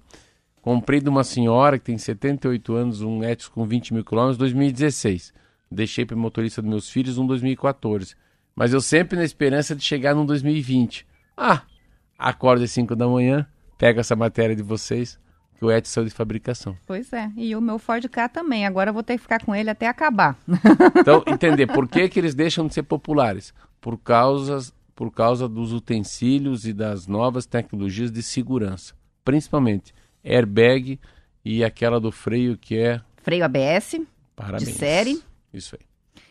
Comprei de uma senhora que tem 78 anos, um Etios com 20 mil quilômetros, 2016. Deixei para o motorista dos meus filhos um 2014. Mas eu sempre na esperança de chegar num 2020. Ah, acordo às 5 da manhã, pego essa matéria de vocês, que o Etios saiu de fabricação. Pois é, e o meu Ford K também. Agora eu vou ter que ficar com ele até acabar. Então, entender por que, que eles deixam de ser populares? Por causa, por causa dos utensílios e das novas tecnologias de segurança. Principalmente airbag e aquela do freio que é. Freio ABS, Parabéns. série? Isso aí.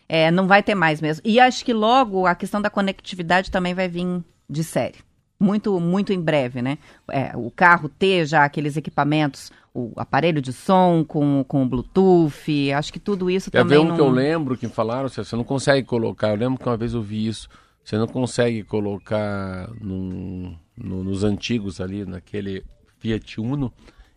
é, não vai ter mais mesmo. E acho que logo a questão da conectividade também vai vir de série. Muito, muito em breve, né? É, o carro ter já aqueles equipamentos, o aparelho de som com, com o Bluetooth, acho que tudo isso Quer ver também um não... que eu lembro que falaram? Você você não consegue colocar. Eu lembro que uma vez eu vi isso. Você não consegue colocar num- no- nos antigos ali, naquele Fiat Uno.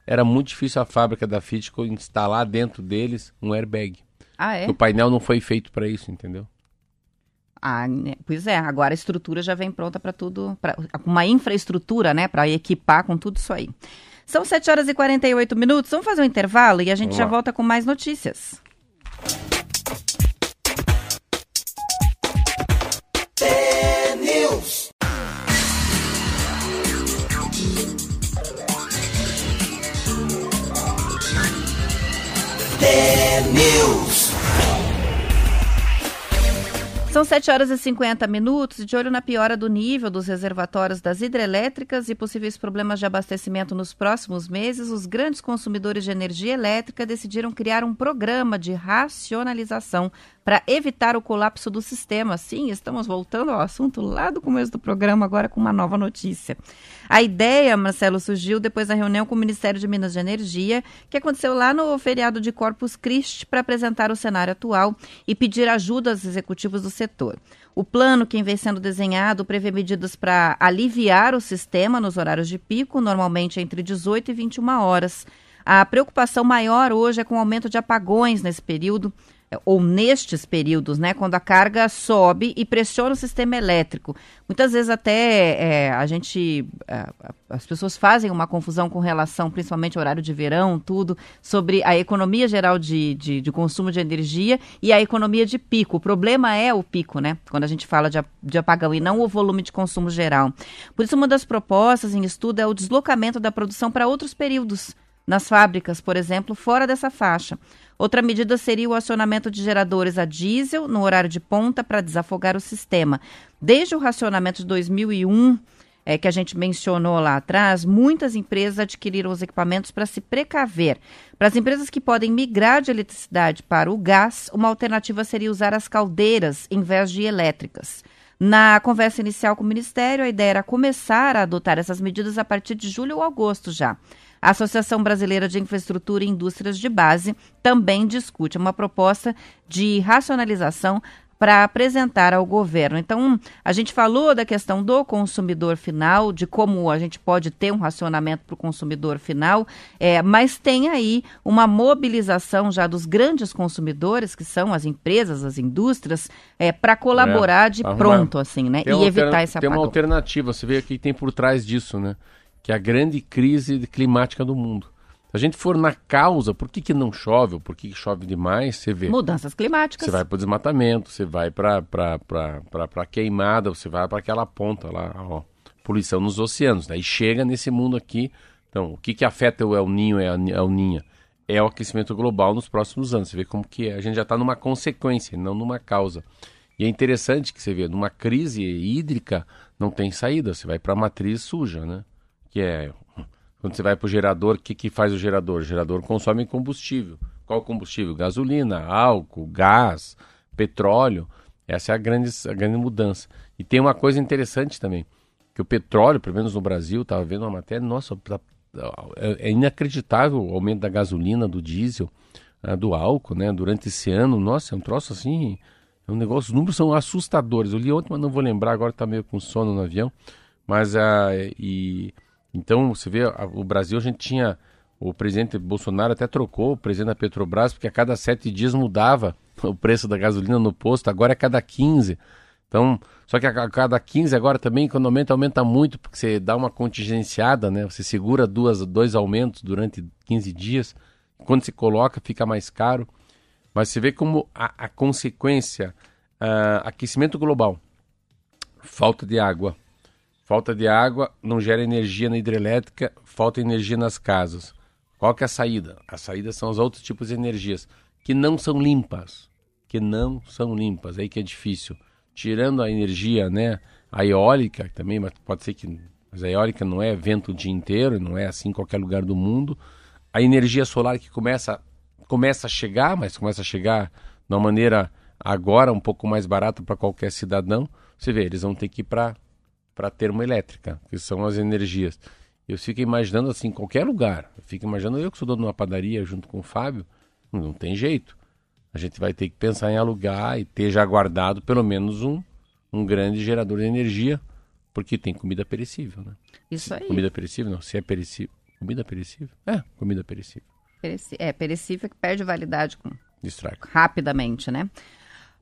Era muito difícil a fábrica da Fiat instalar dentro deles um airbag. Ah, é? O painel não foi feito para isso, entendeu? Ah, né? pois é, agora a estrutura já vem pronta para tudo, pra, uma infraestrutura, né, para equipar com tudo isso aí. São 7 horas e 48 minutos, vamos fazer um intervalo e a gente já volta com mais notícias. News. São 7 horas e 50 minutos de olho na piora do nível dos reservatórios das hidrelétricas e possíveis problemas de abastecimento nos próximos meses, os grandes consumidores de energia elétrica decidiram criar um programa de racionalização para evitar o colapso do sistema. Sim, estamos voltando ao assunto lá do começo do programa, agora com uma nova notícia. A ideia, Marcelo, surgiu depois da reunião com o Ministério de Minas e Energia, que aconteceu lá no feriado de Corpus Christi, para apresentar o cenário atual e pedir ajuda aos executivos do setor. O plano, que vem sendo desenhado, prevê medidas para aliviar o sistema nos horários de pico, normalmente entre 18 e 21 horas. A preocupação maior hoje é com o aumento de apagões nesse período, ou nestes períodos, né, quando a carga sobe e pressiona o sistema elétrico. Muitas vezes até eh, a gente, eh, as pessoas fazem uma confusão com relação, principalmente ao horário de verão, tudo, sobre a economia geral de, de, de consumo de energia e a economia de pico. O problema é o pico, né, quando a gente fala de, de apagão e não o volume de consumo geral. Por isso, uma das propostas em estudo é o deslocamento da produção para outros períodos nas fábricas, por exemplo, fora dessa faixa. Outra medida seria o acionamento de geradores a diesel no horário de ponta para desafogar o sistema. Desde o racionamento de 2001, é, que a gente mencionou lá atrás, muitas empresas adquiriram os equipamentos para se precaver. Para as empresas que podem migrar de eletricidade para o gás, uma alternativa seria usar as caldeiras em vez de elétricas. Na conversa inicial com o Ministério, a ideia era começar a adotar essas medidas a partir de julho ou agosto já. A Associação Brasileira de Infraestrutura e Indústrias de Base também discute uma proposta de racionalização para apresentar ao governo. Então, a gente falou da questão do consumidor final, de como a gente pode ter um racionamento para o consumidor final, é, mas tem aí uma mobilização já dos grandes consumidores, que são as empresas, as indústrias, é, para colaborar É, de arrumar. pronto, assim, né? Tem E evitar esse Tem uma apagão. alternativa, você vê aqui que tem por trás disso, né? Que é a grande crise climática do mundo. Se a gente for na causa, por que, que não chove, ou por que, que chove demais, você vê. Mudanças climáticas. Você vai para o desmatamento, você vai para a queimada, você vai para aquela ponta lá, ó, poluição nos oceanos. Daí chega nesse mundo aqui. Então, o que, que afeta o El Ninho e a El Ninha? É o aquecimento global nos próximos anos. Você vê como que é. a gente já está numa consequência, não numa causa. E é interessante que você vê, numa crise hídrica não tem saída, você vai para a matriz suja, né? Que é quando você vai para o gerador, o que, que faz o gerador? O gerador consome combustível. Qual combustível? Gasolina, álcool, gás, petróleo. Essa é a grande, a grande mudança. E tem uma coisa interessante também, que o petróleo, pelo menos no Brasil, estava vendo uma matéria, nossa, tá- é é inacreditável o aumento da gasolina, do diesel, ah, do álcool, né? Durante esse ano, nossa, é um troço assim, é um negócio, os números são assustadores. Eu li ontem, mas não vou lembrar, agora está meio com sono no avião. Mas, ah, e, então, você vê, o Brasil, a gente tinha, o presidente Bolsonaro até trocou o presidente da Petrobras, porque a cada sete dias mudava o preço da gasolina no posto, agora é cada 15. Então, só que a cada 15 agora também, quando aumenta, aumenta muito, porque você dá uma contingenciada, né? Você segura duas, dois aumentos durante 15 dias. Quando se coloca, fica mais caro. Mas você vê como a, a consequência, ah, aquecimento global, falta de água. Falta de água não gera energia na hidrelétrica, falta energia nas casas. Qual que é a saída? A saída são os outros tipos de energias, que não são limpas. Que não são limpas, aí que é difícil. Tirando a energia, né, a eólica também, mas pode ser que mas a eólica não é vento o dia inteiro, não é assim em qualquer lugar do mundo. A energia solar que começa começa a chegar, mas começa a chegar de uma maneira agora um pouco mais barata para qualquer cidadão. Você vê, eles vão ter que ir para para termoelétrica, que são as energias. Eu fico imaginando assim, em qualquer lugar. Eu fico imaginando eu que sou dono de uma padaria junto com o Fábio, não tem jeito. A gente vai ter que pensar em alugar e ter já guardado pelo menos um, um grande gerador de energia, porque tem comida perecível, né? Isso aí. Comida perecível, não, se é perecível. Comida perecível? É, comida perecível. Pereci- É, perecível que perde validade com rapidamente, né?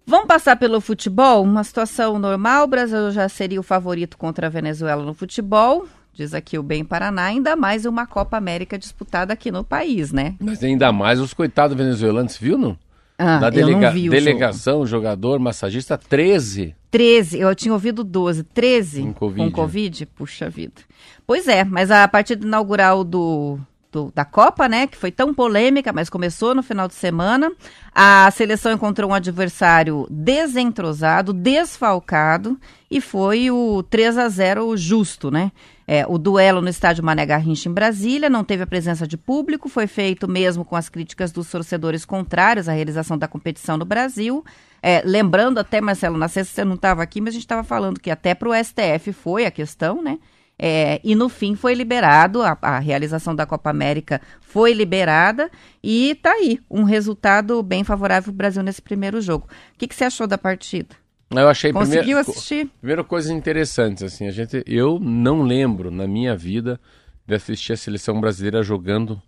Vamos passar pelo futebol? Uma situação normal, o Brasil já seria o favorito contra a Venezuela no futebol, diz aqui o Bem Paraná, ainda mais uma Copa América disputada aqui no país, né? Mas ainda mais os coitados venezuelanos, viu, não? Ah, Na eu delega- não vi o jogo. delegação, jogador, massagista, 13. 13, eu tinha ouvido 12, 13 Com Covid. com Covid, puxa vida. Pois é, mas a partida inaugural do, do- da Copa, né, que foi tão polêmica, mas começou no final de semana, a seleção encontrou um adversário desentrosado, desfalcado, e foi o 3 a 0 justo, né? É, o duelo no estádio Mané Garrincha em Brasília não teve a presença de público, foi feito mesmo com as críticas dos torcedores contrários à realização da competição no Brasil. É, lembrando até, Marcelo, na sexta você não estava aqui, mas a gente estava falando que até para o STF foi a questão, né? É, e no fim foi liberado, a, a realização da Copa América foi liberada e tá aí, um resultado bem favorável para o Brasil nesse primeiro jogo. O que, que você achou da partida? Eu achei Conseguiu primeiro, assistir? Primeira coisa interessante, assim, a gente, eu não lembro na minha vida de assistir a seleção brasileira jogando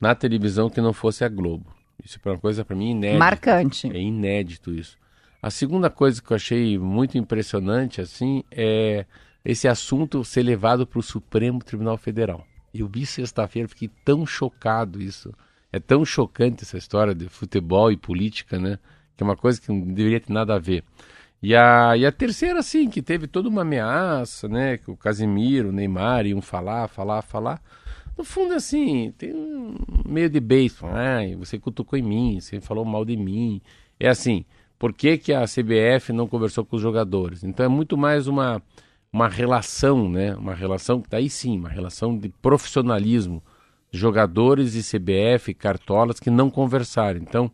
na televisão que não fosse a Globo. Isso é uma coisa para mim inédita. Marcante. É inédito isso. A segunda coisa que eu achei muito impressionante, assim, é esse assunto ser levado para o Supremo Tribunal Federal. Eu vi sexta-feira, fiquei tão chocado isso. É tão chocante essa história de futebol e política, né? Que é uma coisa que não deveria ter nada a ver. E a, e a terceira, assim, que teve toda uma ameaça, né? Que o Casimiro, o Neymar iam falar, falar, falar. No fundo, assim, tem um meio de beisebol. Ai, você cutucou em mim, você falou mal de mim. É assim, por que, que a CBF não conversou com os jogadores? Então é muito mais uma, uma relação, né? Uma relação, daí sim, uma relação de profissionalismo. Jogadores e CBF, cartolas que não conversaram. Então,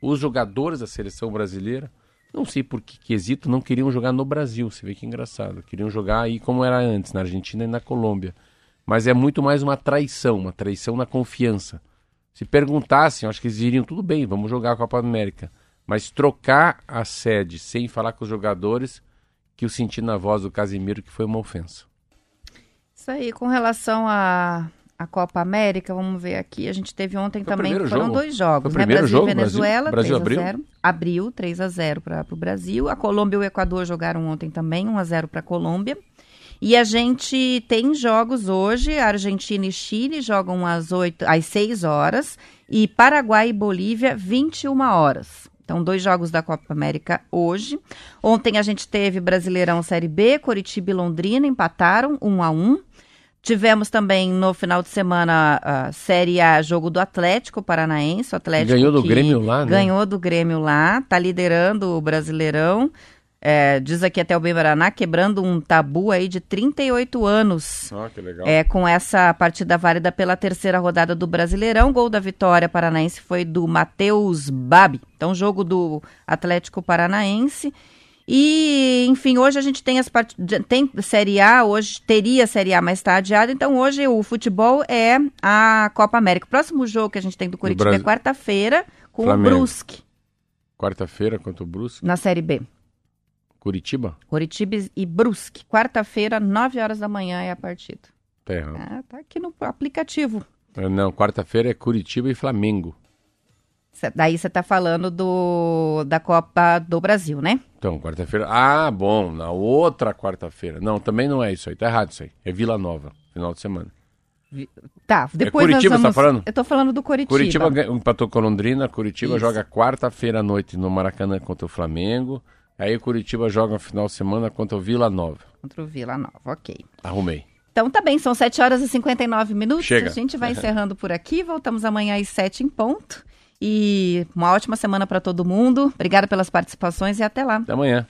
os jogadores da seleção brasileira, não sei por que quesito, não queriam jogar no Brasil. Você vê que engraçado. Queriam jogar aí como era antes, na Argentina e na Colômbia. Mas é muito mais uma traição, uma traição na confiança. Se perguntassem, acho que eles diriam tudo bem, vamos jogar a Copa América. Mas trocar a sede sem falar com os jogadores, que eu senti na voz do Casimiro que foi uma ofensa. Isso aí, com relação à à Copa América, vamos ver aqui. A gente teve ontem Foi também, foram jogo? dois jogos, Foi o né? primeiro Brasil jogo? e Venezuela, Brasil- 3 Brasil a 0. Abriu 3 a 0 para o Brasil. A Colômbia e o Equador jogaram ontem também, 1 a 0 para a Colômbia. E a gente tem jogos hoje, a Argentina e Chile jogam às, 8, às 6 horas e Paraguai e Bolívia 21 horas. Então, dois jogos da Copa América hoje. Ontem a gente teve Brasileirão Série B, Coritiba e Londrina empataram 1 a 1. Tivemos também no final de semana a Série A, jogo do Atlético Paranaense. O Atlético Ganhou do Grêmio lá, né? Ganhou do Grêmio lá, tá liderando o Brasileirão. É, diz aqui até o Bem Paraná, quebrando um tabu aí de 38 anos. Ah, que legal. É, com essa partida válida pela terceira rodada do Brasileirão. Gol da vitória paranaense foi do Matheus Babi. Então, jogo do Atlético Paranaense. E, enfim, hoje a gente tem as part... tem Série A, hoje teria Série A, mas está adiada. Então, hoje o futebol é a Copa América. O próximo jogo que a gente tem do Curitiba Brasil. é quarta-feira com Flamengo. o Brusque, Quarta-feira contra o Brusque. na Série B. Curitiba? Curitiba e Brusque. Quarta-feira, 9 horas da manhã é a partida. Tá errado. Ah, tá aqui no aplicativo. É, Não, quarta-feira é Curitiba e Flamengo. Cê- daí você tá falando do, da Copa do Brasil, né? Então, quarta-feira. Ah, bom, na outra quarta-feira. Não, também não é isso aí. Tá errado isso aí. É Vila Nova, final de semana. Tá, depois Curitiba, nós você tá vamos... falando? Eu tô falando do Curitiba. Curitiba empatou com Londrina. Curitiba Isso. joga quarta-feira à noite no Maracanã contra o Flamengo. Aí Curitiba joga no final de semana contra o Vila Nova. Contra o Vila Nova, ok. Arrumei. Então tá bem, são 7 horas e 59 minutos. Chega. A gente vai encerrando por aqui. Voltamos amanhã às 7 em ponto. E uma ótima semana para todo mundo. Obrigada pelas participações e até lá. Até amanhã.